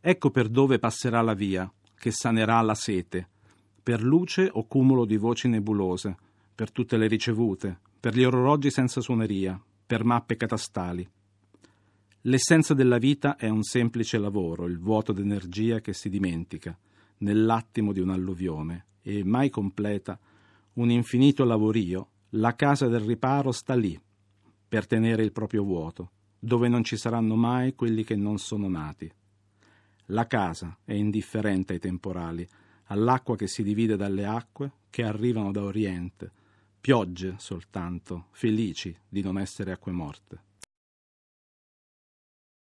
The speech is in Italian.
Ecco per dove passerà la via, che sanerà la sete, per luce o cumulo di voci nebulose, per tutte le ricevute, per gli orologi senza suoneria, per mappe catastali. L'essenza della vita è un semplice lavoro, il vuoto d'energia che si dimentica, nell'attimo di un'alluvione, e mai completa, un infinito lavorio, la casa del riparo sta lì, per tenere il proprio vuoto, dove non ci saranno mai quelli che non sono nati. La casa è indifferente ai temporali, all'acqua che si divide dalle acque che arrivano da oriente, piogge soltanto, felici di non essere acque morte.